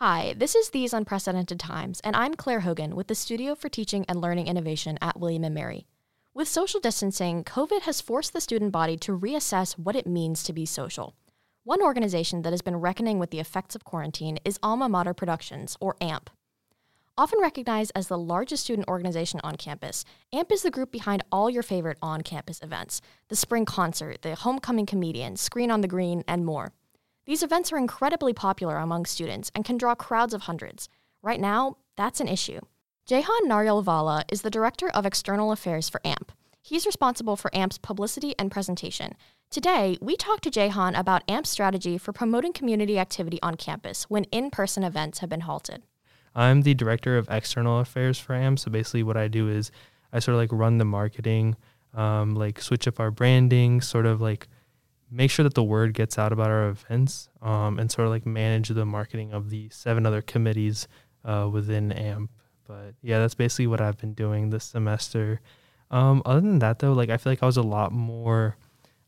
Hi, this is These Unprecedented Times, and I'm Claire Hogan with the Studio for Teaching and Learning Innovation at William & Mary. With social distancing, COVID has forced the student body to reassess what it means to be social. One organization that has been reckoning with the effects of quarantine is Alma Mater Productions, or AMP. Often recognized as the largest student organization on campus, AMP is the group behind all your favorite on campus events the spring concert, the homecoming comedian, Screen on the Green, and more. These events are incredibly popular among students and can draw crowds of hundreds. Right now, that's an issue. Jehan Narielvala is the Director of External Affairs for AMP. He's responsible for AMP's publicity and presentation. Today, we talk to Jehan about AMP's strategy for promoting community activity on campus when in person events have been halted. I'm the director of external affairs for AMP. So basically, what I do is I sort of like run the marketing, um, like switch up our branding, sort of like make sure that the word gets out about our events, um, and sort of like manage the marketing of the seven other committees uh, within AMP. But yeah, that's basically what I've been doing this semester. Um, other than that, though, like I feel like I was a lot more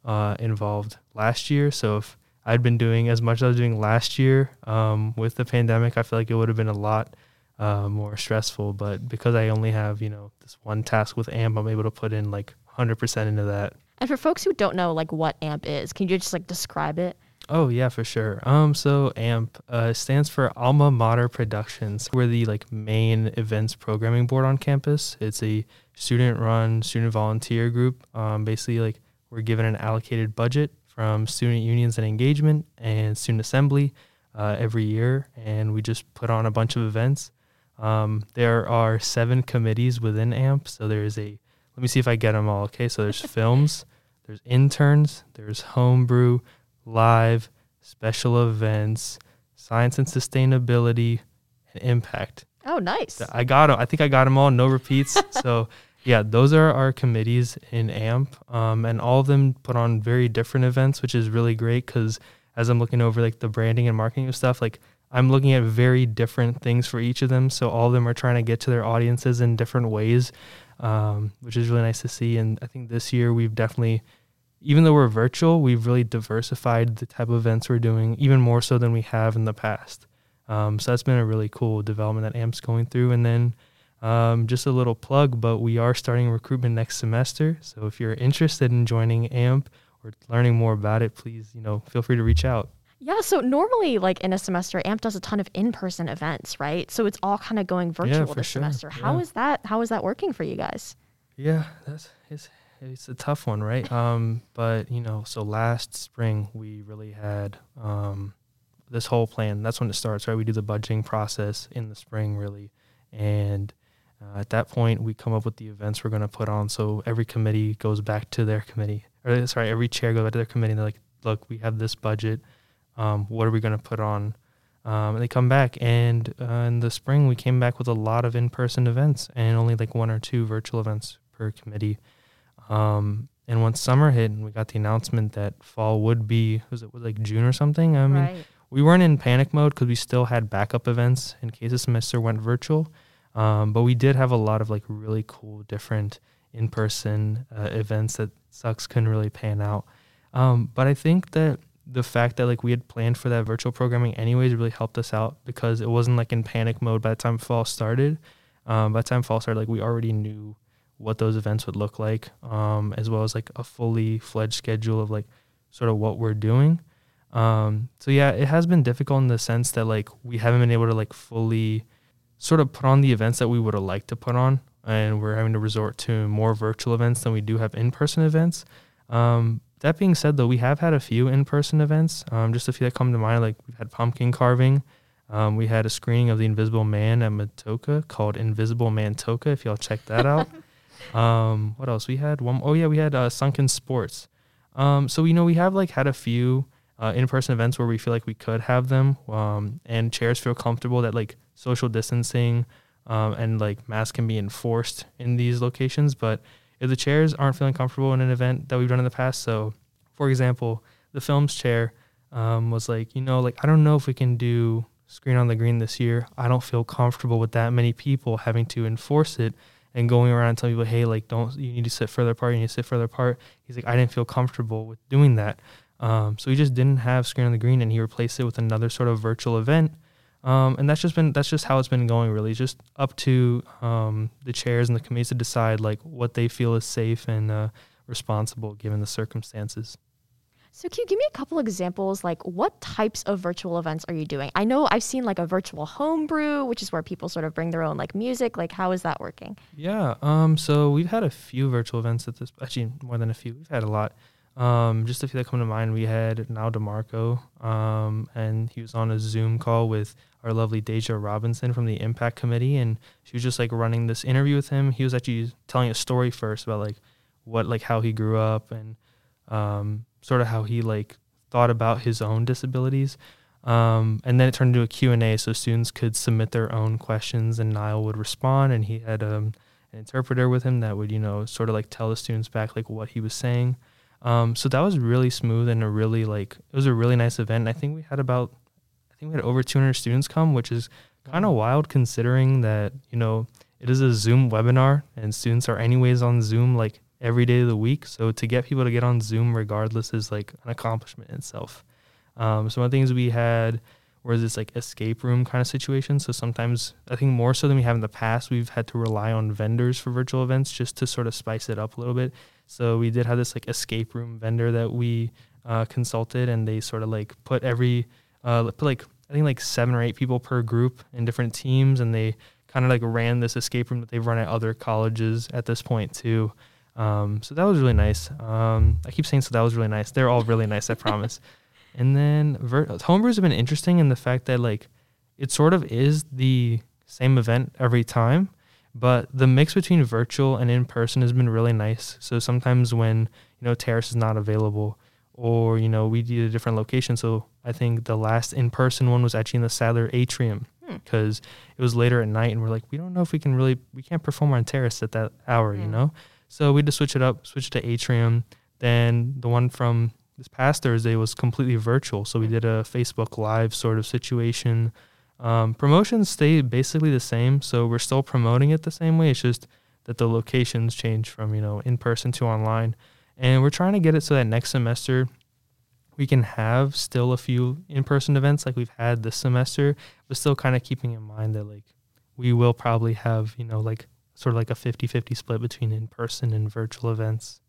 uh, involved last year. So if I'd been doing as much as I was doing last year um, with the pandemic, I feel like it would have been a lot uh, more stressful. But because I only have, you know, this one task with AMP, I'm able to put in like 100% into that. And for folks who don't know like what AMP is, can you just like describe it? Oh yeah, for sure. Um, so AMP uh, stands for Alma Mater Productions. We're the like main events programming board on campus. It's a student-run, student volunteer group. Um, basically, like we're given an allocated budget from student unions and engagement and student assembly uh, every year, and we just put on a bunch of events. Um, there are seven committees within AMP, so there's a. Let me see if I get them all. Okay, so there's films, there's interns, there's homebrew, live, special events, science and sustainability, and impact. Oh, nice. I got them. I think I got them all. No repeats. so yeah, those are our committees in AMP, um, and all of them put on very different events, which is really great because as I'm looking over like the branding and marketing of stuff, like I'm looking at very different things for each of them. So all of them are trying to get to their audiences in different ways, um, which is really nice to see. And I think this year we've definitely, even though we're virtual, we've really diversified the type of events we're doing, even more so than we have in the past. Um, so that's been a really cool development that AMP's going through. And then um, just a little plug, but we are starting recruitment next semester. So if you're interested in joining AMP or learning more about it, please, you know, feel free to reach out. Yeah, so normally, like in a semester, AMP does a ton of in-person events, right? So it's all kind of going virtual yeah, this sure. semester. How yeah. is that? How is that working for you guys? Yeah, that's it's it's a tough one, right? um, but you know, so last spring we really had um, this whole plan. That's when it starts, right? We do the budgeting process in the spring, really, and uh, at that point, we come up with the events we're going to put on. So every committee goes back to their committee, or sorry, every chair goes back to their committee. And they're like, "Look, we have this budget. Um, what are we going to put on?" Um, and they come back, and uh, in the spring, we came back with a lot of in-person events and only like one or two virtual events per committee. Um, and once summer hit, and we got the announcement that fall would be was it was like June or something. I mean, right. we weren't in panic mode because we still had backup events in case the semester went virtual. Um, but we did have a lot of like really cool, different in person uh, events that sucks couldn't really pan out. Um, but I think that the fact that like we had planned for that virtual programming anyways really helped us out because it wasn't like in panic mode by the time fall started. Um, by the time fall started, like we already knew what those events would look like, um, as well as like a fully fledged schedule of like sort of what we're doing. Um, so yeah, it has been difficult in the sense that like we haven't been able to like fully sort of put on the events that we would have liked to put on, and we're having to resort to more virtual events than we do have in-person events. Um, that being said, though, we have had a few in-person events. Um, just a few that come to mind, like we've had pumpkin carving. Um, we had a screening of The Invisible Man at Matoaka called Invisible Man Toka. If y'all check that out. um, what else? We had one oh yeah, we had uh, Sunken Sports. Um, so you know we have like had a few uh, in-person events where we feel like we could have them, um, and chairs feel comfortable that like social distancing um, and like masks can be enforced in these locations. But if the chairs aren't feeling comfortable in an event that we've done in the past, so for example, the films chair um, was like, you know, like I don't know if we can do screen on the green this year. I don't feel comfortable with that many people having to enforce it and going around and telling people, hey, like don't you need to sit further apart, you need to sit further apart. He's like, I didn't feel comfortable with doing that. Um, so he just didn't have screen on the green and he replaced it with another sort of virtual event Um, and that's just been that's just how it's been going really just up to um, the chairs and the committees to decide like what they feel is safe and uh, responsible given the circumstances. So can you give me a couple examples like what types of virtual events are you doing? I know i've seen like a virtual homebrew which is where people sort of bring their own like music. Like how is that working? Yeah um so we've had a few virtual events at this actually more than a few. We've had a lot um, just a few that come to mind. We had Nyle DiMarco, um, and he was on a Zoom call with our lovely Deja Robinson from the Impact Committee, and she was just like running this interview with him. He was actually telling a story first about like what like how he grew up and um, sort of how he like thought about his own disabilities. Um, and then it turned into a Q&A so students could submit their own questions and Nyle would respond and he had um, an interpreter with him that would, you know, sort of like tell the students back like what he was saying. Um, so that was really smooth and a really like it was a really nice event. And I think we had about I think we had over 200 students come, which is kind of wild considering that you know it is a Zoom webinar and students are anyways on Zoom like every day of the week. So to get people to get on Zoom regardless is like an accomplishment in itself. Um, so one of the things we had was this like escape room kind of situation. So sometimes I think more so than we have in the past, we've had to rely on vendors for virtual events just to sort of spice it up a little bit. So we did have this like escape room vendor that we uh, consulted, and they sort of like put every uh, put like I think like seven or eight people per group in different teams, and they kind of like ran this escape room that they've run at other colleges at this point too. Um, so that was really nice. Um, I keep saying so that was really nice. They're all really nice, I promise. And then ver- homebrews have been interesting in the fact that like it sort of is the same event every time, but the mix between virtual and in person has been really nice. So sometimes when, you know, Terrace is not available or, you know, we need a different location. So I think the last in person one was actually in the Sadler Atrium because hmm. it was later at night and we're like, we don't know if we can really, we can't perform on Terrace at that hour, you know? So we had to switch it up, switch to Atrium. Then the one from this past Thursday was completely virtual. So we did a Facebook Live sort of situation um, promotions stay basically the same, so we're still promoting it the same way. It's just that the locations change from you know in person to online, and we're trying to get it so that next semester we can have still a few in person events like we've had this semester, but still kind of keeping in mind that like we will probably have you know like sort of like a 50-50 split between in person and virtual events.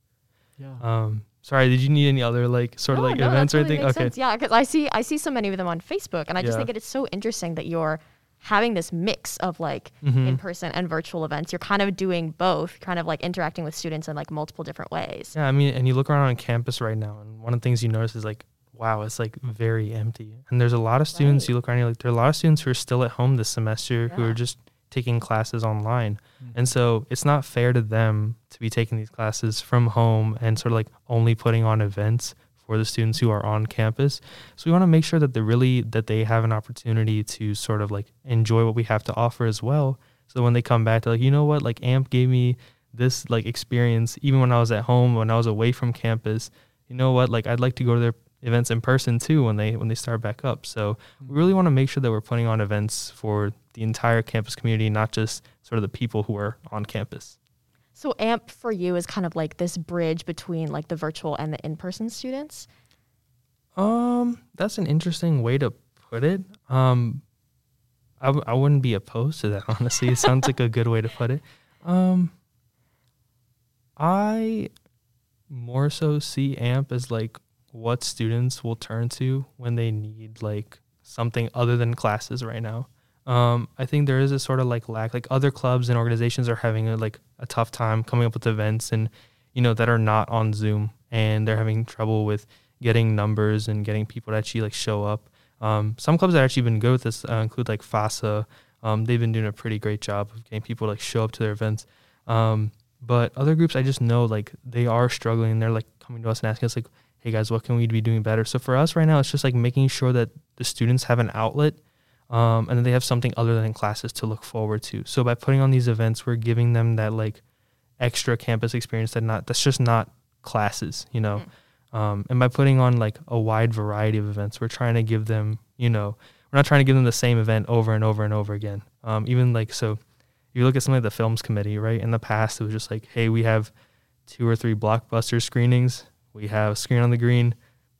Yeah. Um, Sorry, did you need any other like sort no, of like no, events or anything? Okay. Sense. Yeah, because I see I see so many of them on Facebook, and I just yeah. think it is so interesting that you're having this mix of like mm-hmm. in person and virtual events. You're kind of doing both, kind of like interacting with students in like multiple different ways. Yeah, I mean, and you look around on campus right now, and one of the things you notice is like, wow, it's like very empty. And there's a lot of students. Right. You look around, you're like, there are a lot of students who are still at home this semester yeah. who are just taking classes online. Mm-hmm. And so it's not fair to them to be taking these classes from home and sort of like only putting on events for the students who are on campus. So we want to make sure that they really that they have an opportunity to sort of like enjoy what we have to offer as well. So when they come back to like, you know what, like AMP gave me this like experience even when I was at home, when I was away from campus. You know what, like I'd like to go to their events in person too when they when they start back up. So we really want to make sure that we're putting on events for the entire campus community, not just sort of the people who are on campus. So AMP for you is kind of like this bridge between like the virtual and the in-person students. Um, that's an interesting way to put it. Um, I w- I wouldn't be opposed to that honestly. It sounds like a good way to put it. Um, I more so see AMP as like what students will turn to when they need like something other than classes right now. Um, I think there is a sort of like lack. Like other clubs and organizations are having a, like a tough time coming up with events and you know that are not on Zoom, and they're having trouble with getting numbers and getting people to actually like show up. Um, some clubs that actually been good with this uh, include like FASA. Um, they've been doing a pretty great job of getting people to like show up to their events. Um, but other groups, I just know like they are struggling. They're like coming to us and asking us like, hey guys, what can we be doing better? So for us right now, it's just like making sure that the students have an outlet um, and then they have something other than classes to look forward to. So by putting on these events, we're giving them that like extra campus experience that not that's just not classes, you know. Mm. Um, and by putting on like a wide variety of events, we're trying to give them, you know, we're not trying to give them the same event over and over and over again. Um, even like so, you look at something like the films committee, right? In the past, it was just like, hey, we have two or three blockbuster screenings we have Screen on the Green.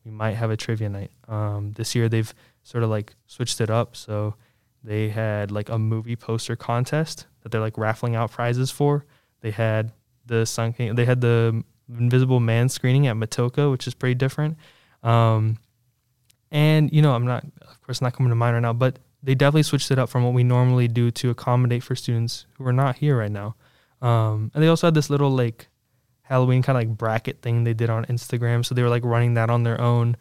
We might have a trivia night. Um, this year they've sort of like switched it up. So They had like a movie poster contest that they're like raffling out prizes for. They had the Sun King, they had the Invisible Man screening at Matoaka, which is pretty different. Um, and you know, I'm not, of course, not coming to mind right now, but they definitely switched it up from what we normally do to accommodate for students who are not here right now. Um, and they also had this little like Halloween kind of like bracket thing they did on Instagram, so they were like running that on their own.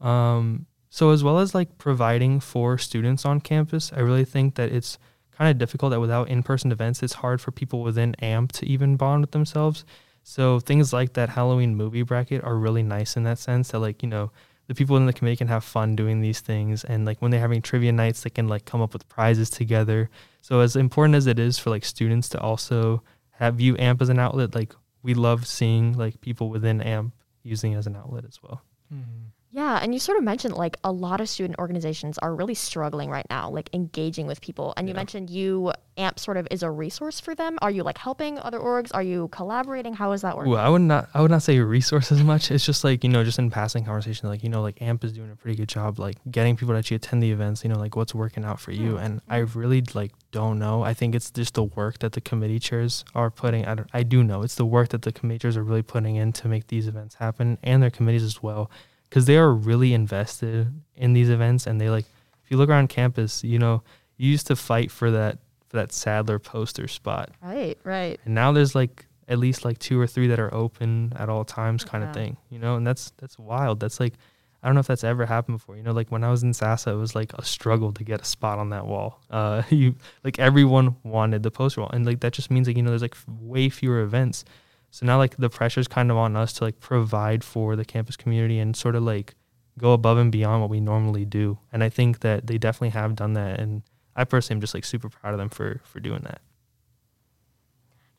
Um, so as well as like providing for students on campus, I really think that it's kind of difficult that without in-person events, it's hard for people within AMP to even bond with themselves. So things like that Halloween movie bracket are really nice in that sense that like, you know, the people in the committee can have fun doing these things and like when they're having trivia nights they can like come up with prizes together so as important as it is for like students to also have view amp as an outlet like we love seeing like people within amp using it as an outlet as well mm-hmm. Yeah, and you sort of mentioned like a lot of student organizations are really struggling right now, like engaging with people. And you yeah. mentioned you AMP sort of is a resource for them. Are you like helping other orgs? Are you collaborating? How is that working? Well, I would not I would not say resource as much. It's just like, you know, just in passing conversation, like, you know, like AMP is doing a pretty good job like getting people to actually attend the events, you know, like what's working out for you. Mm-hmm. And I really like don't know. I think it's just the work that the committee chairs are putting I I do know. It's the work that the committee chairs are really putting in to make these events happen and their committees as well because they are really invested in these events and they like if you look around campus you know you used to fight for that for that sadler poster spot. Right right. And now there's like at least like two or three that are open at all times kind yeah. of thing you know and that's that's wild. That's like i don't know if that's ever happened before. You know like when i was in sasa it was like a struggle to get a spot on that wall. Uh you like everyone wanted the poster wall. And like that just means like you know there's like way fewer events so now like the pressure's kind of on us to like provide for the campus community and sort of like go above and beyond what we normally do. And I think that they definitely have done that and I personally am just like super proud of them for for doing that.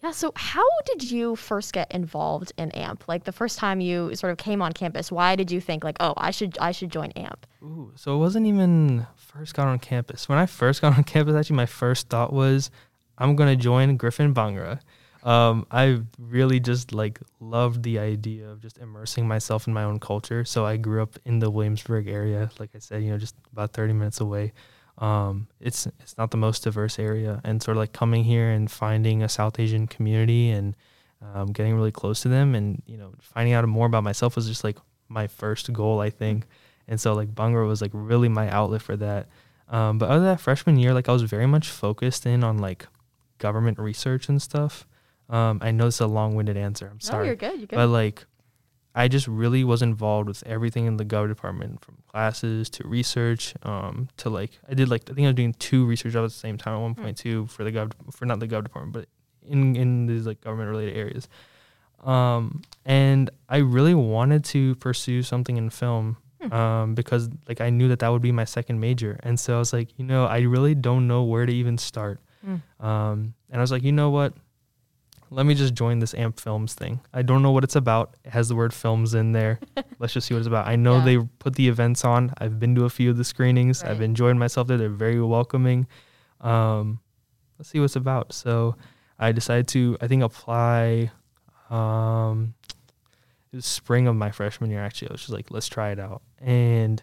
Yeah, so how did you first get involved in AMP? Like the first time you sort of came on campus, why did you think like, "Oh, I should I should join AMP?" Ooh, so it wasn't even first got on campus. When I first got on campus, actually my first thought was I'm going to join Griffin Bhangra um, I really just like loved the idea of just immersing myself in my own culture. So I grew up in the Williamsburg area, like I said, you know, just about 30 minutes away. Um, it's it's not the most diverse area, and sort of like coming here and finding a South Asian community and um, getting really close to them, and you know, finding out more about myself was just like my first goal, I think. And so like Bhangra was like really my outlet for that. Um, but other than that freshman year, like I was very much focused in on like government research and stuff. Um, I know it's a long-winded answer. I'm sorry. No, you're good. You're good. But like, I just really was involved with everything in the gov department, from classes to research, um, to like I did like I think I was doing two research jobs at the same time at one point mm. too for the gov for not the gov department, but in in these like government related areas. Um, and I really wanted to pursue something in film hmm. um, because like I knew that that would be my second major, and so I was like, you know, I really don't know where to even start. Mm. Um, and I was like, you know what? Let me just join this AMP Films thing. I don't know what it's about. It has the word films in there. Let's just see what it's about. I know yeah. they put the events on. I've been to a few of the screenings. Right. I've enjoyed myself there. They're very welcoming. Um, let's see what it's about. So I decided to, I think, apply. Um, it was spring of my freshman year, actually. I was just like, let's try it out. And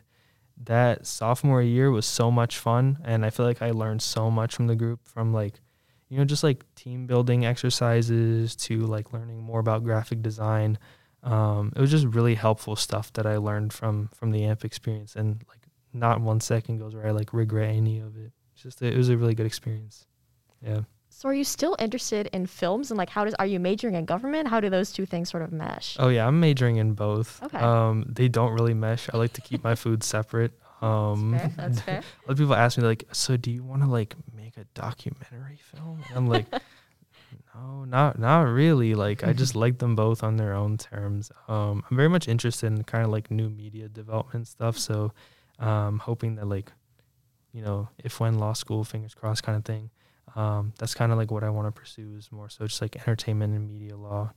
that sophomore year was so much fun. And I feel like I learned so much from the group from like, you know, just like team building exercises to like learning more about graphic design. Um, it was just really helpful stuff that I learned from from the AMP experience, and like not one second goes where I like regret any of it. It's just it was a really good experience. Yeah. So are you still interested in films and like how does are you majoring in government? How do those two things sort of mesh? Oh yeah, I'm majoring in both. Okay. Um, they don't really mesh. I like to keep my food separate. Um, that's fair. That's fair. of people ask me like, so do you want to like make a documentary film? And I'm like, no, not not really. Like I just like them both on their own terms. Um, I'm very much interested in kind of like new media development stuff. So, um, hoping that like, you know, if when law school, fingers crossed, kind of thing. Um, that's kind of like what I want to pursue is more so just like entertainment and media law.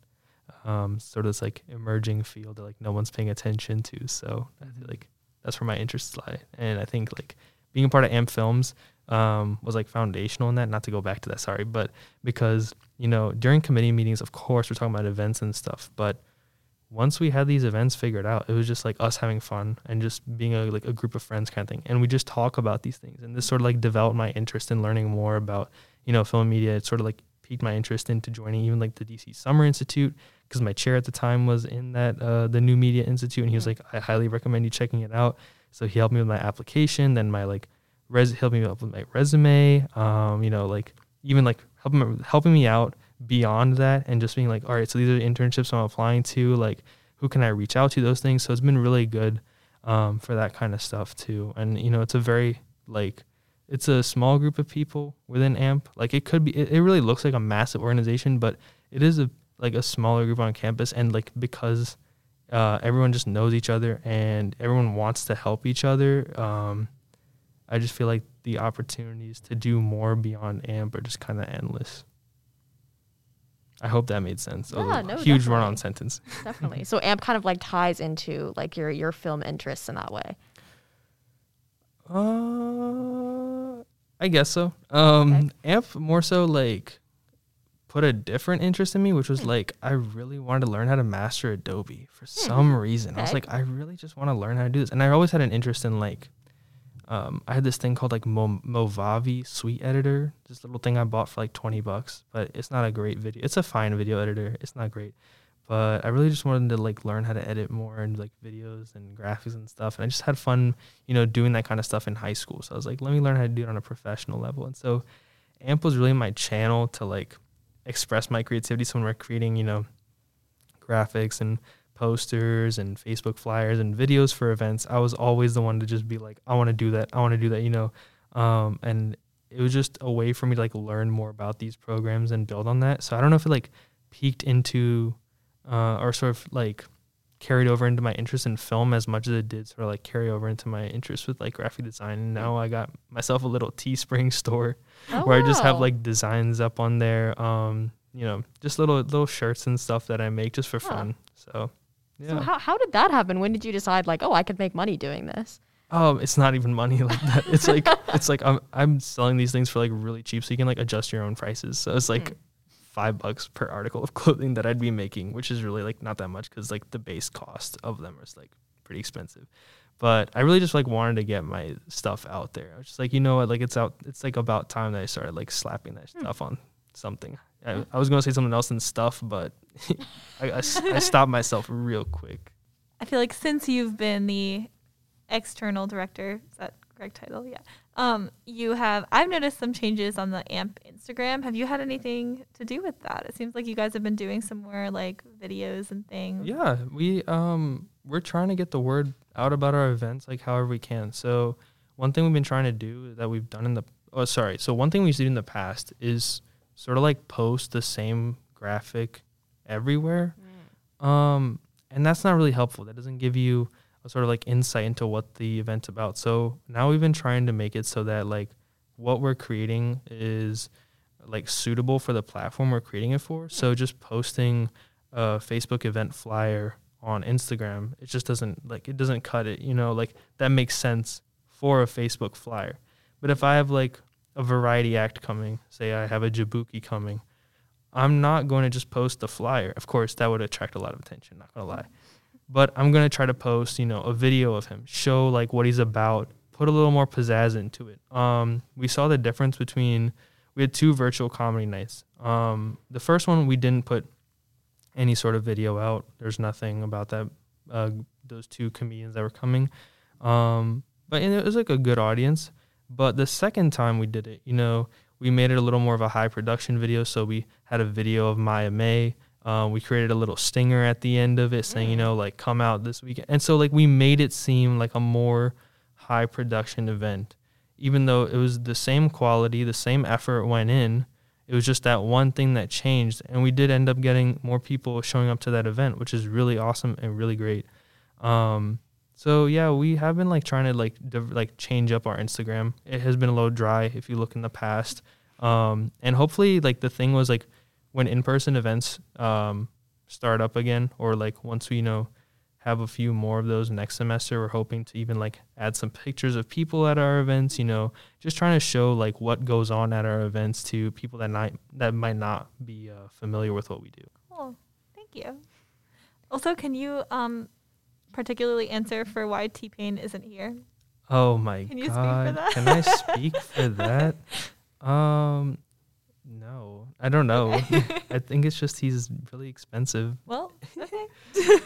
Um, sort of this like emerging field that like no one's paying attention to. So I feel like that's where my interests lie. And I think like being a part of AMP Films um, was like foundational in that. Not to go back to that, sorry, but because you know during committee meetings, of course, we're talking about events and stuff, but once we had these events figured out, it was just like us having fun and just being a like a group of friends kind of thing. And we just talk about these things. And this sort of like developed my interest in learning more about, you know, film media. It sort of like piqued my interest into joining even like the DC Summer Institute because my chair at the time was in that uh, the New Media Institute, and he was like, I highly recommend you checking it out. So he helped me with my application, then my like res helped me up with my resume. Um, you know, like even like helping helping me out beyond that and just being like, all right, so these are the internships I'm applying to. Like, who can I reach out to? Those things. So it's been really good um, for that kind of stuff too. And you know, it's a very like it's a small group of people within AMP. Like it could be, it, it really looks like a massive organization, but it is a like a smaller group on campus. And like because uh, everyone just knows each other and everyone wants to help each other. Um, I just feel like the opportunities to do more beyond AMP are just kind of endless. I hope that made sense. Yeah, no, huge definitely. run-on sentence. Definitely. So AMP kind of like ties into like your your film interests in that way. Uh, I guess so. Um, Okay. AMP more so like put a different interest in me, which was Hmm. like I really wanted to learn how to master Adobe for some reason. I was like, I really just want to learn how to do this, and I always had an interest in like. Um, I had this thing called like Mo- Movavi Suite Editor, this little thing I bought for like twenty bucks, but it's not a great video. It's a fine video editor. It's not great, but I really just wanted to like learn how to edit more and like videos and graphics and stuff. And I just had fun, you know, doing that kind of stuff in high school. So I was like, let me learn how to do it on a professional level. And so AMP was really my channel to like express my creativity. So when we're creating, you know, graphics and posters and Facebook flyers and videos for events, I was always the one to just be like, I want to do that. I want to do that, you know. Um, and it was just a way for me to like learn more about these programs and build on that. So I don't know if it like peaked into uh, or sort of like carried over into my interest in film as much as it did sort of like carry over into my interest with like graphic design. And now I got myself a little Teespring store Oh, where I just have like designs up on there. Um, you know, just little little shirts and stuff that I make just for fun. So yeah. So how how did that happen? When did you decide like, oh, I could make money doing this? Oh, it's not even money like that. It's like it's like I'm I'm selling these things for like really cheap, so you can like adjust your own prices. So it's like Hmm. Five bucks per article of clothing that I'd be making, which is really like not that much because like the base cost of them is like pretty expensive. But I really just like wanted to get my stuff out there. I was just like, you know what, like it's out. It's like about time that I started like slapping that Hmm. stuff on something. I, I was gonna say something else than stuff, but I, I, I stopped myself real quick. I feel like since you've been the external director, is that correct title? Yeah. Um, you have I've noticed some changes on the AMP Instagram. Have you had anything to do with that? It seems like you guys have been doing some more like videos and things. Yeah, we um we're trying to get the word out about our events like however we can. So one thing we've been trying to do that we've done in the oh sorry, so one thing we used to do in the past is sort of like post the same graphic everywhere. Um and that's not really helpful. That doesn't give you a sort of like insight into what the event's about. So now we've been trying to make it so that like what we're creating is like suitable for the platform we're creating it for. So just posting a Facebook event flyer on Instagram, it just doesn't like it doesn't cut it, you know, like that makes sense for a Facebook flyer. But if I have like a variety act coming, say I have a Jabuki coming, I'm not going to just post the flyer. Of course, that would attract a lot of attention, not going to lie. But I'm to try to post, you know, a video of him, show like what he's about, put a little more pizzazz into it. Um, we saw the difference between we had two virtual comedy nights. Um, the first one we didn't put any sort of video out. There's nothing about that. Uh, those two comedians that were coming, um, but it was like a good audience. But the second time we did it, you know, we made it a little more of a high production video. So we had a video of Maya May. Uh, we created a little stinger at the end of it saying, you know, like come out this weekend. And so like we made it seem like a more high production event, even though it was the same quality, the same effort went in. It was just that one thing that changed, and we did end up getting more people showing up to that event, which is really awesome and really great. Um, so yeah, we have been like trying to like div- like change up our Instagram. It has been a little dry if you look in the past, um, and hopefully like the thing was like when in person events um, start up again, or like once we you know have a few more of those next semester, we're hoping to even like add some pictures of people at our events. You know, just trying to show like what goes on at our events to people that might that might not be uh, familiar with what we do. Cool. Thank you. Also, can you um particularly answer for why T Pain isn't here? Oh my Can you speak for god. that? Can I speak for that? Um no. I don't know. I think it's just he's really expensive. Well, okay.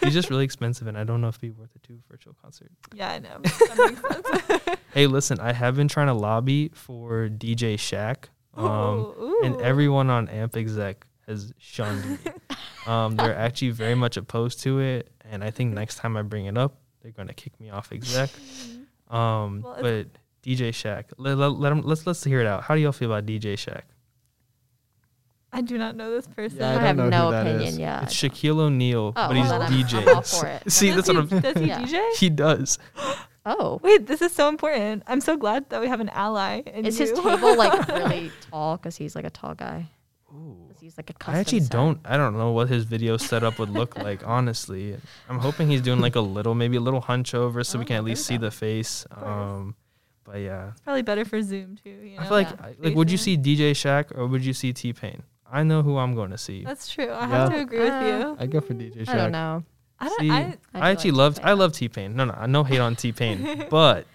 He's just really expensive and I don't know if it'd be worth it to a virtual concert. Yeah, I know. That makes sense. Hey, listen, I have been trying to lobby for DJ Shaq. Um Ooh, and everyone on AMP exec has shunned me. um, they're actually very much opposed to it, and I think next time I bring it up, they're gonna kick me off exec. Um, Well, but DJ Shaq, let, let, let 'em- let's let's hear it out. How do y'all feel about DJ Shaq? I do not know this person. Yeah, I I, have no opinion. is. Yeah. it's Shaquille O'Neal, Oh, but he's well, then I'm- I'm for it. See, Does that's what I'm. does he Yeah. DJ? He does. Oh. Wait, this is so important. I'm so glad that we have an ally. In Is his table like really tall? Because he's like a tall guy. Ooh. 'Cause he's like a custom I actually set. don't. I don't know what his video setup would look like. Honestly, I'm hoping he's doing like a little, maybe a little hunch over, so we Oh, can at least see go. the face. Um, but yeah, It's probably better for Zoom too. You know? I feel like, Yeah. I- like, would you see DJ Shaq or would you see T Pain? I know who I'm going to see. That's true. I have Yeah. to agree with you. I go for DJ Shaq. I don't know. I don't. See, I, I, do actually like love, T-Pain. I love T Pain. No, no, no hate on T Pain, but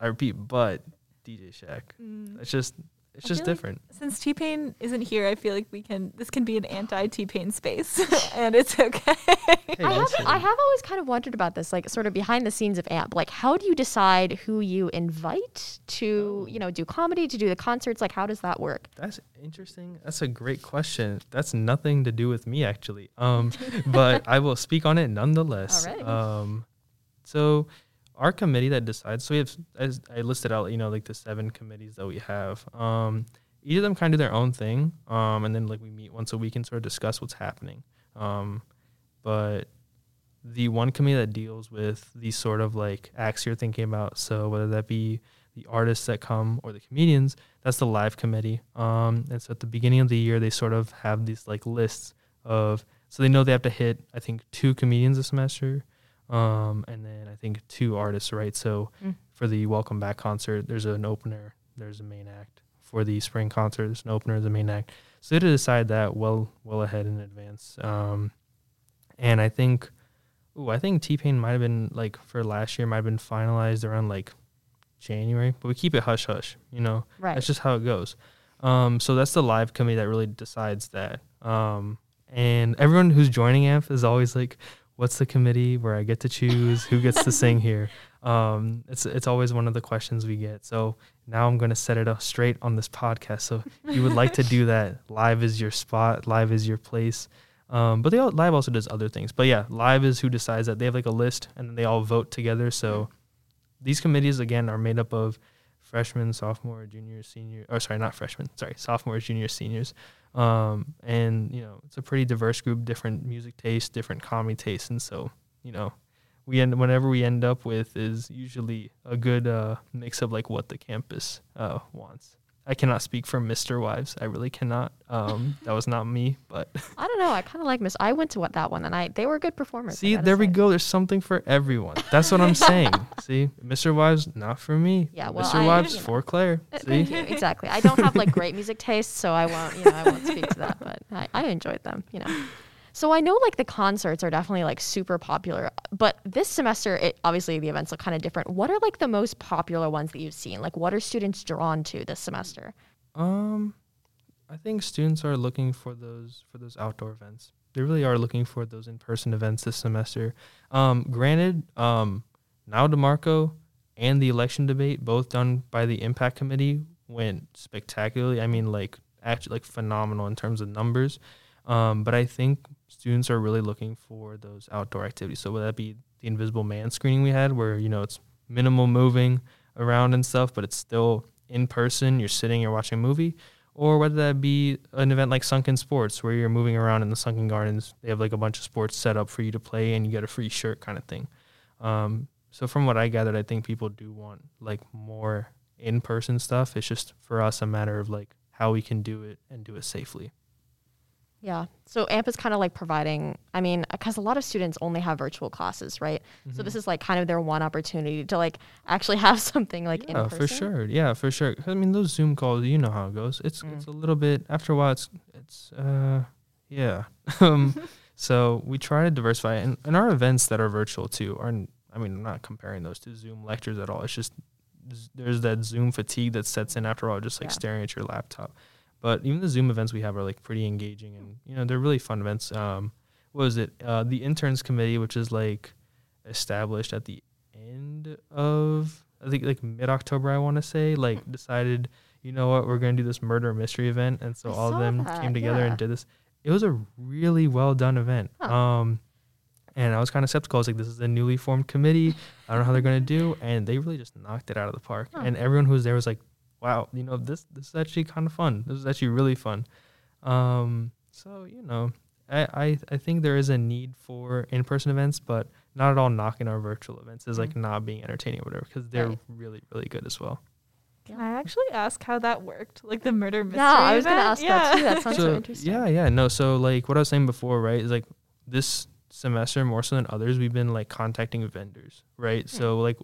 I repeat, but DJ Shaq. mm, It's just, it's I just feel like- different. since T Pain isn't here, I feel like we can. This can be an anti T Pain space, and it's okay. Hey, I have. I have always kind of wondered about this, like sort of behind the scenes of AMP. Like, how do you decide who you invite to, you know, do comedy, to do the concerts? Like, how does that work? That's interesting. That's a great question. That's nothing to do with me actually. Um, but I will speak on it nonetheless. Alright. Um, so our committee that decides. So we have, as I listed out, you know, like the seven committees that we have. Um, each of them kind of do their own thing. Um, and then like we meet once a week and sort of discuss what's happening. Um, but the one committee that deals with these sort of like acts you're thinking about. So whether that be the artists that come or the comedians, that's the live committee. Um, and so at the beginning of the year, they sort of have these like lists of, so they know they have to hit, I think, two comedians a semester. Um, and then I think two artists, right? So Mm. for the welcome back concert, there's an opener, there's a main act. For the spring concert, there's an opener, there's a main act. So they to decide that well, well ahead in advance. Um, and I think, ooh, I think T Pain might have been like for last year might have been finalized around like January, but we keep it hush hush, you know. Right. That's just how it goes. Um, so that's the live committee that really decides that. Um, and everyone who's joining AMP is always like, "What's the committee where I get to choose who gets to sing here?" Um, it's it's always one of the questions we get. So now I'm going to set it up straight on this podcast. So if you would like to do that, live is your spot, live is your place. Um, but they all, live also does other things. But yeah, live is who decides that. They have like a list and then they all vote together. So these committees again are made up of freshmen, sophomore, junior, senior. Oh, sorry, not freshmen. Sorry, sophomores, juniors, seniors. Um, and you know, it's a pretty diverse group, different music tastes, different comedy tastes, and so you know, we end whenever we end up with is usually a good uh, mix of like what the campus uh, wants. I cannot speak for MisterWives. I really cannot. Um, that was not me, but I don't know. I kind of like Miss. I went to what that one, and I they were good performers. See, there we go. There's something for everyone. That's what I'm saying. See, MisterWives, not for me. Yeah, well, Mr. I- Wives you know. for Claire. Uh, See, Thank you. Exactly. I don't have like great music taste, so I won't. You know, I won't speak to that. But I, I enjoyed them. You know. So I know like the concerts are definitely like super popular, but this semester, it obviously the events look kind of different. What are like the most popular ones that you've seen? Like, what are students drawn to this semester? Um, I think students are looking for those for those outdoor events. They really are looking for those in-person events this semester. Um, granted, um, Nyle DiMarco and the election debate, both done by the Impact Committee, went spectacularly. I mean, like actually, like phenomenal in terms of numbers. Um, but I think students are really looking for those outdoor activities. So whether that be the Invisible Man screening we had, where you know it's minimal moving around and stuff, but it's still in person. You're sitting, you're watching a movie, or whether that be an event like Sunken Sports, where you're moving around in the Sunken Gardens. They have like a bunch of sports set up for you to play, and you get a free shirt kind of thing. Um, so from what I gathered, I think people do want like more in-person stuff. It's just for us a matter of like how we can do it and do it safely. Yeah. So AMP is kind of like providing, I mean, because a lot of students only have virtual classes, right? So this is like kind of their one opportunity to like actually have something like in yeah, person. for sure. Yeah, for sure. I mean, those Zoom calls, you know how it goes. It's Mm. it's a little bit after a while. It's it's uh yeah. um, So we try to diversify, and, and our events that are virtual too are. I mean, I'm not comparing those to Zoom lectures at all. It's just there's that Zoom fatigue that sets in after all, just like Yeah. staring at your laptop. But even the Zoom events we have are like pretty engaging, and you know they're really fun events. Um, what was it? Uh, the interns committee, which is like established at the end of I think like mid October, I want to say, like decided, you know what, we're gonna do this murder mystery event, and so I all of them that, came together yeah. and did this. It was a really well done event. Huh. Um, and I was kind of skeptical. I was like, this is a newly formed committee. I don't know how they're gonna do, and they really just knocked it out of the park. Huh. And everyone who was there was like, wow, you know, this this is actually kind of fun. This is actually really fun. Um, so you know, I, I I think there is a need for in person events, but not at all knocking our virtual events is like not being entertaining or whatever because they're Right. really really good as well. Can I actually ask how that worked? Like the murder mystery. Yeah, I was gonna event? ask that too. That sounds so, interesting. Yeah, yeah, no. So like what I was saying before, right? Is like this semester more so than others, we've been like contacting vendors, right? Hmm. So like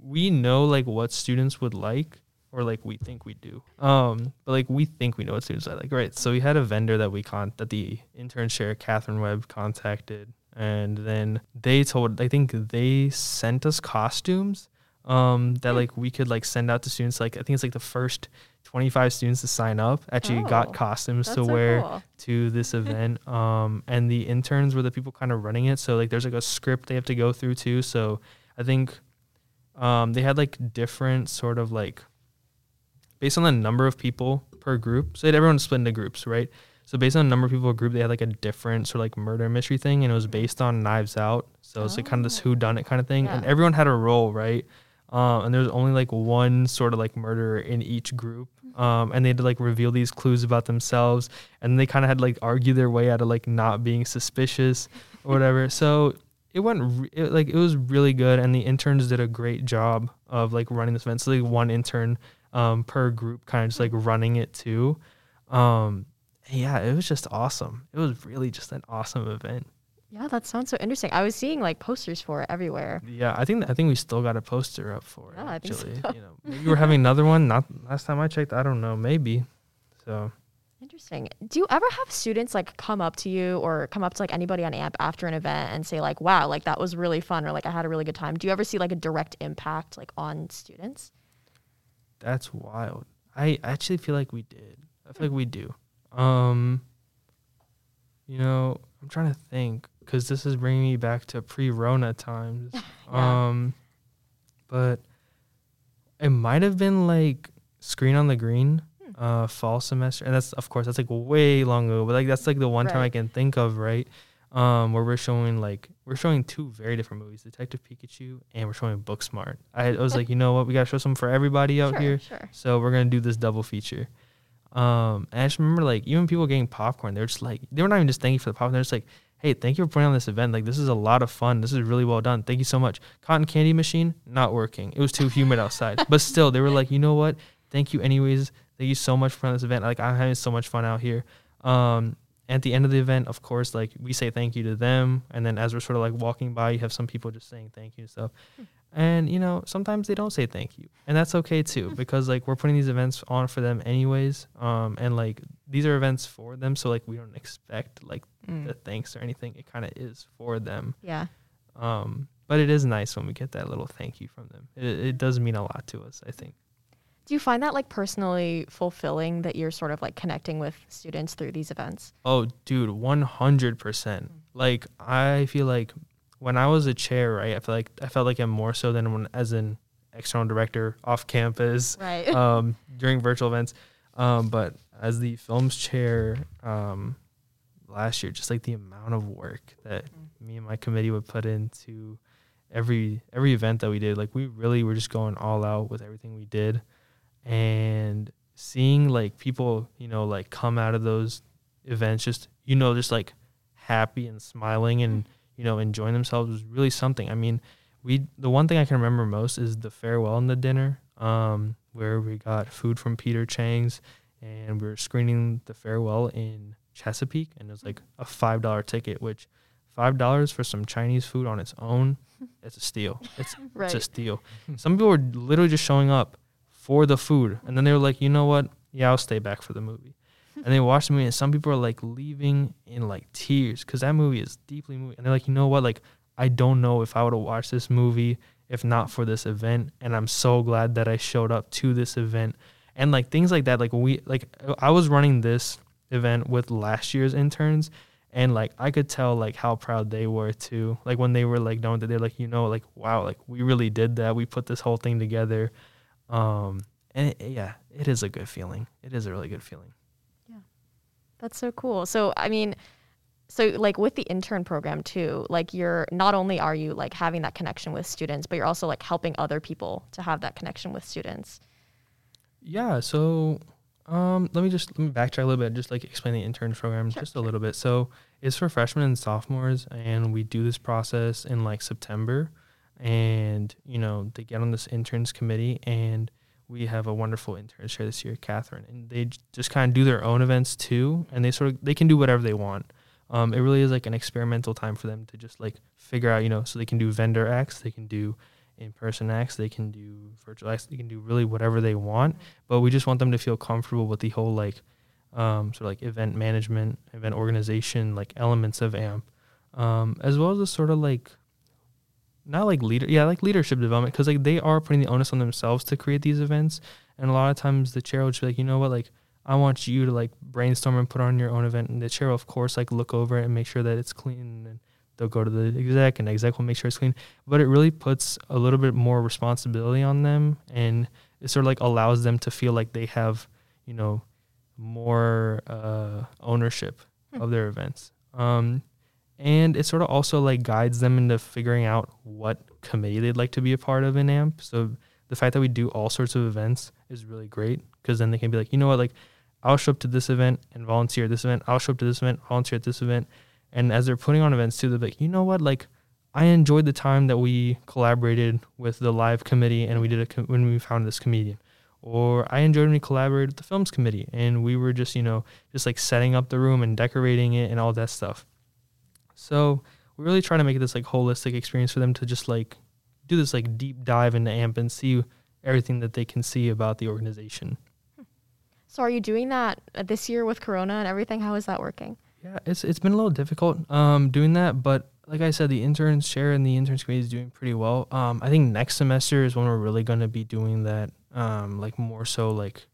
we know like what students would like or like we think we do. Um, but like we think we know what students I like, right? So we had a vendor that we con that the intern chair Catherine Webb contacted, and then they told I think they sent us costumes um that like we could like send out to students like I think it's like the first 25 students to sign up actually Oh, got costumes to so wear cool. to this event um and the interns were the people kind of running it so like there's like a script they have to go through too so i think um they had like different sort of like based on the number of people per group so they had everyone split into groups right? So based on the number of people per group they had like a different sort of like murder mystery thing and it was based on knives out. So it's like kind of this who done it kind of thing and everyone had a role right? Um, and there's only like one sort of like murderer in each group. Um, and they had to like reveal these clues about themselves and they kind of had to like argue their way out of like not being suspicious or whatever. So it went re- it, like it was really good and the interns did a great job of like running this event. So like one intern um, per group kind of just like running it too um, yeah it was just awesome it was really just an awesome event Yeah, that sounds so interesting. I was seeing like posters for it everywhere. yeah i think i think we still got a poster up for it Yeah, think so. actually you know maybe we're having another one not last time i checked i don't know maybe so Interesting. Do you ever have students like come up to you or come up to like anybody on AMP after an event and say like, "Wow, like that was really fun," or like I had a really good time? Do you ever see like a direct impact like on students? That's wild. I actually feel like we did. I feel like we do. Um, you know, I'm trying to think because this is bringing me back to pre-Rona times. Yeah. Um, but it might have been like Screen on the Green, Hmm. uh, fall semester, and that's of course that's like way long ago. But like that's like the one time I can think of, right? Um, where we're showing like we're showing two very different movies, Detective Pikachu, and we're showing Booksmart. I, I was like, you know what, we gotta show some for everybody out sure, here. sure. So we're gonna do this double feature. Um, and I just remember like even people getting popcorn, they're just like they were not even just thanking you for the popcorn. They're just like, hey, thank you for putting on this event. Like this is a lot of fun. This is really well done. Thank you so much. Cotton candy machine not working. It was too humid outside. But still, they were like, you know what? Thank you anyways. Thank you so much for this event. Like I'm having so much fun out here. Um, at the end of the event, of course, like we say thank you to them, and then as we're sort of like walking by, you have some people just saying thank you and stuff. And you know, sometimes they don't say thank you, and that's okay too, because like we're putting these events on for them anyways. Um, and like these are events for them, so like we don't expect like Mm. the thanks or anything. It kind of is for them. Yeah. Um, but it is nice when we get that little thank you from them. It, it does mean a lot to us, I think. Do you find that like personally fulfilling that you're sort of like connecting with students through these events? Oh, dude, one hundred percent. Like I feel like when I was a chair, right? I feel like I felt like I'm more so than when as an external director off campus Right. um, during virtual events. Um, but as the films chair um, last year, just like the amount of work that me and my committee would put into every every event that we did, like we really were just going all out with everything we did, and seeing like people, you know, like come out of those events, just you know, just like happy and smiling and you know enjoying themselves was really something. I mean, we the one thing I can remember most is the farewell and the dinner, um, where we got food from Peter Chang's, and we were screening the farewell in Chesapeake, and it was like a five dollar ticket, which five dollars for some Chinese food on its own, it's a steal. It's right. it's a steal. Some people were literally just showing up for the food, and then they were like, you know what? Yeah, I'll stay back for the movie. and they watched the movie and some people are like leaving in like tears because that movie is deeply moving and they're like you know what? Like i don't know if i would have watched this movie if not for this event and i'm so glad that i showed up to this event. And like things like that like we like i was running this event with last year's interns and like i could tell like how proud they were too. Like when they were like done with it they're like you know like wow like we really did that. We put this whole thing together um and it, yeah it is a good feeling it is a really good feeling Yeah, That's so cool. So, I mean, so like with the intern program too, like you're not only are you like having that connection with students, but you're also like helping other people to have that connection with students. Yeah, so um, let me just let me backtrack a little bit, just like explain the intern program Sure, just a little bit. So it's for freshmen and sophomores, and we do this process in like September, and you know they get on this interns committee, and we have a wonderful intern chair this year, Catherine, and they just kind of do their own events too, and they sort of they can do whatever they want. Um, it really is like an experimental time for them to just like figure out, you know, so they can do vendor acts, they can do in-person acts, they can do virtual acts, they can do really whatever they want but we just want them to feel comfortable with the whole like um, sort of like event management, event organization, like elements of AMP, um, as well as the sort of like not like leader, yeah, like leadership development, because like they are putting the onus on themselves to create these events, and a lot of times the chair will just be like, you know what, like I want you to like brainstorm and put on your own event, and the chair will of course like look over it and make sure that it's clean, and they'll go to the exec, and the exec will make sure it's clean, but it really puts a little bit more responsibility on them, and it sort of like allows them to feel like they have, you know, more uh, ownership Hmm. of their events. Um, and it sort of also like guides them into figuring out what committee they'd like to be a part of in AMP. So the fact that we do all sorts of events is really great because then they can be like, you know what, like I'll show up to this event and volunteer at this event. I'll show up to this event, volunteer at this event. And as they're putting on events too, they're like, you know what, like I enjoyed the time that we collaborated with the live committee and we did a com- when we found this comedian. Or I enjoyed when we collaborated with the films committee and we were just, you know, just like setting up the room and decorating it and all that stuff. So we're really trying to make this like holistic experience for them to just like do this like deep dive into AMP and see everything that they can see about the organization. So, are you doing that uh, this year with Corona and everything? How is that working? Yeah, it's it's been a little difficult um doing that, but like I said, the interns share and the interns committee is doing pretty well. Um, I think next semester is when we're really going to be doing that. Um, like more so like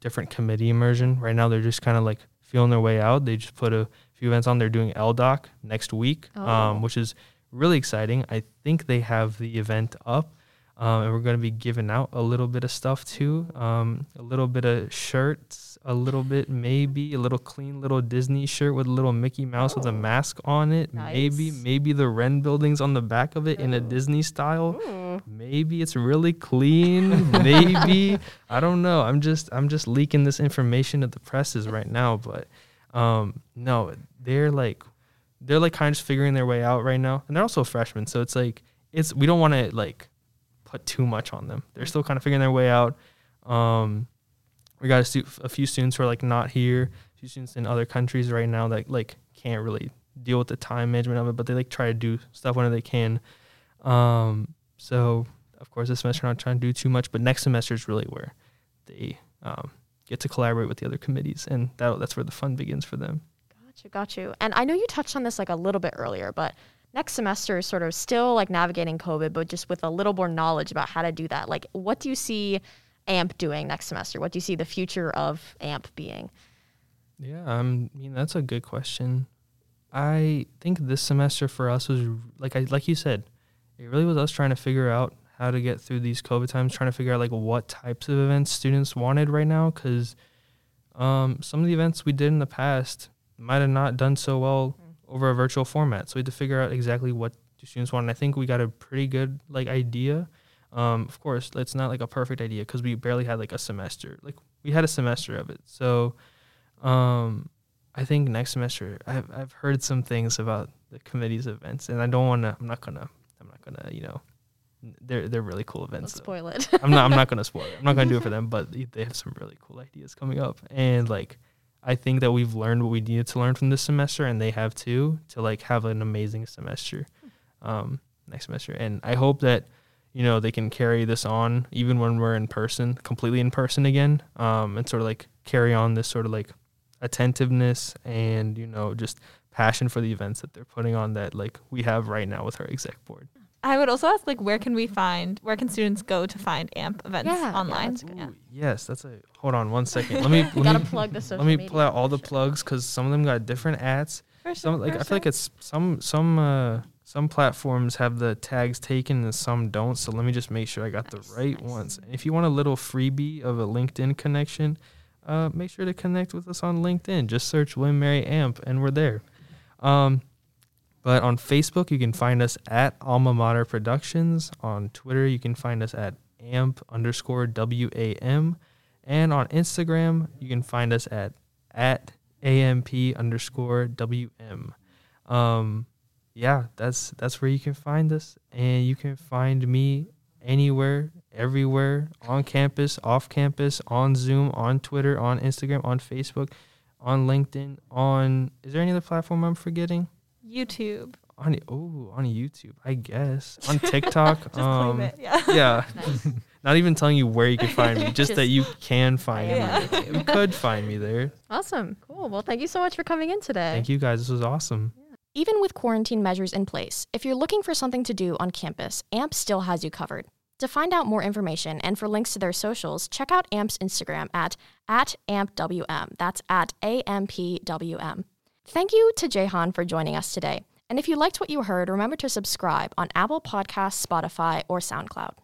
different committee immersion. Right now, they're just kind of like feeling their way out. They just put a few events on. They're doing LDOC next week, Oh. um, which is really exciting. I think they have the event up. Um, and we're going to be giving out a little bit of stuff too, um, a little bit of shirts, a little bit maybe a little clean little Disney shirt with a little Mickey Mouse with a mask on it. Maybe Nice. maybe the Wren buildings on the back of it in a Disney style. Maybe it's really clean. maybe I don't know. I'm just I'm just leaking this information to the presses right now, but um, no, they're like they're like kind of just figuring their way out right now, and they're also freshmen, so it's like it's we don't want to like put too much on them. They're still kind of figuring their way out. Um, we got a, stu- a few students who are like not here, a few students in other countries right now that like can't really deal with the time management of it, but they like try to do stuff whenever they can. Um, so of course this semester not trying to do too much, but next semester is really where they um, get to collaborate with the other committees, and that that's where the fun begins for them. Got you, got you. And I know you touched on this like a little bit earlier, but next semester is sort of still like navigating COVID, but just with a little more knowledge about how to do that. Like, what do you see AMP doing next semester? What do you see the future of AMP being? Yeah, um, I mean that's a good question. I think this semester for us was like I like you said, it really was us trying to figure out how to get through these COVID times, trying to figure out like what types of events students wanted right now, because um, some of the events we did in the past might have not done so well over a virtual format. So we had to figure out exactly what students want. And I think we got a pretty good like idea. Um, of course, it's not like a perfect idea because we barely had like a semester. Like we had a semester of it, so um, I think next semester I've I've heard some things about the committee's events, and I don't want to. I'm not gonna. I'm not gonna. You know, they're they're really cool Don't events. though. spoil it. I'm not. I'm not gonna spoil it. I'm not gonna do it for them, but they- they have some really cool ideas coming up, and like I think that we've learned what we needed to learn from this semester, and they have too, to like have an amazing semester, um, next semester. And I hope that you know they can carry this on even when we're in person, completely in person again, um, and sort of like carry on this sort of like attentiveness and you know just passion for the events that they're putting on that like we have right now with our exec board. I would also ask like where can we find where can students go to find AMP events Yeah, yeah, online? that's good. Ooh, yes, that's a hold on one second. Let me let Gotta me plug the social let me media pull out all the sure. plugs because some of them got different ads. For Some like for I feel like it's some some uh some platforms have the tags taken and some don't. So let me just make sure I got Nice, the right nice. ones. If you want a little freebie of a LinkedIn connection, uh, make sure to connect with us on LinkedIn. Just search William Mary Amp and we're there. Um, but on Facebook, you can find us at Alma Mater Productions. On Twitter, you can find us at amp underscore WAM. And on Instagram, you can find us at at AMP underscore WM. Um, yeah, that's that's where you can find us. And you can find me anywhere, everywhere, on campus, off campus, on Zoom, on Twitter, on Instagram, on Facebook, on LinkedIn, on is there any other platform I'm forgetting? YouTube. On oh, on YouTube, I guess. On TikTok. Just um, claim it. Yeah. Yeah. Nice. Not even telling you where you can find me, just, that you can find I am me. on Yeah. YouTube. You could find me there. Awesome. Cool. Well, thank you so much for coming in today. Thank you guys. This was awesome. Even with quarantine measures in place, if you're looking for something to do on campus, AMP still has you covered. To find out more information and for links to their socials, check out AMP's Instagram at, at AMPWM. That's at AMPWM. Thank you to Jehan for joining us today. And if you liked what you heard, remember to subscribe on Apple Podcasts, Spotify, or SoundCloud.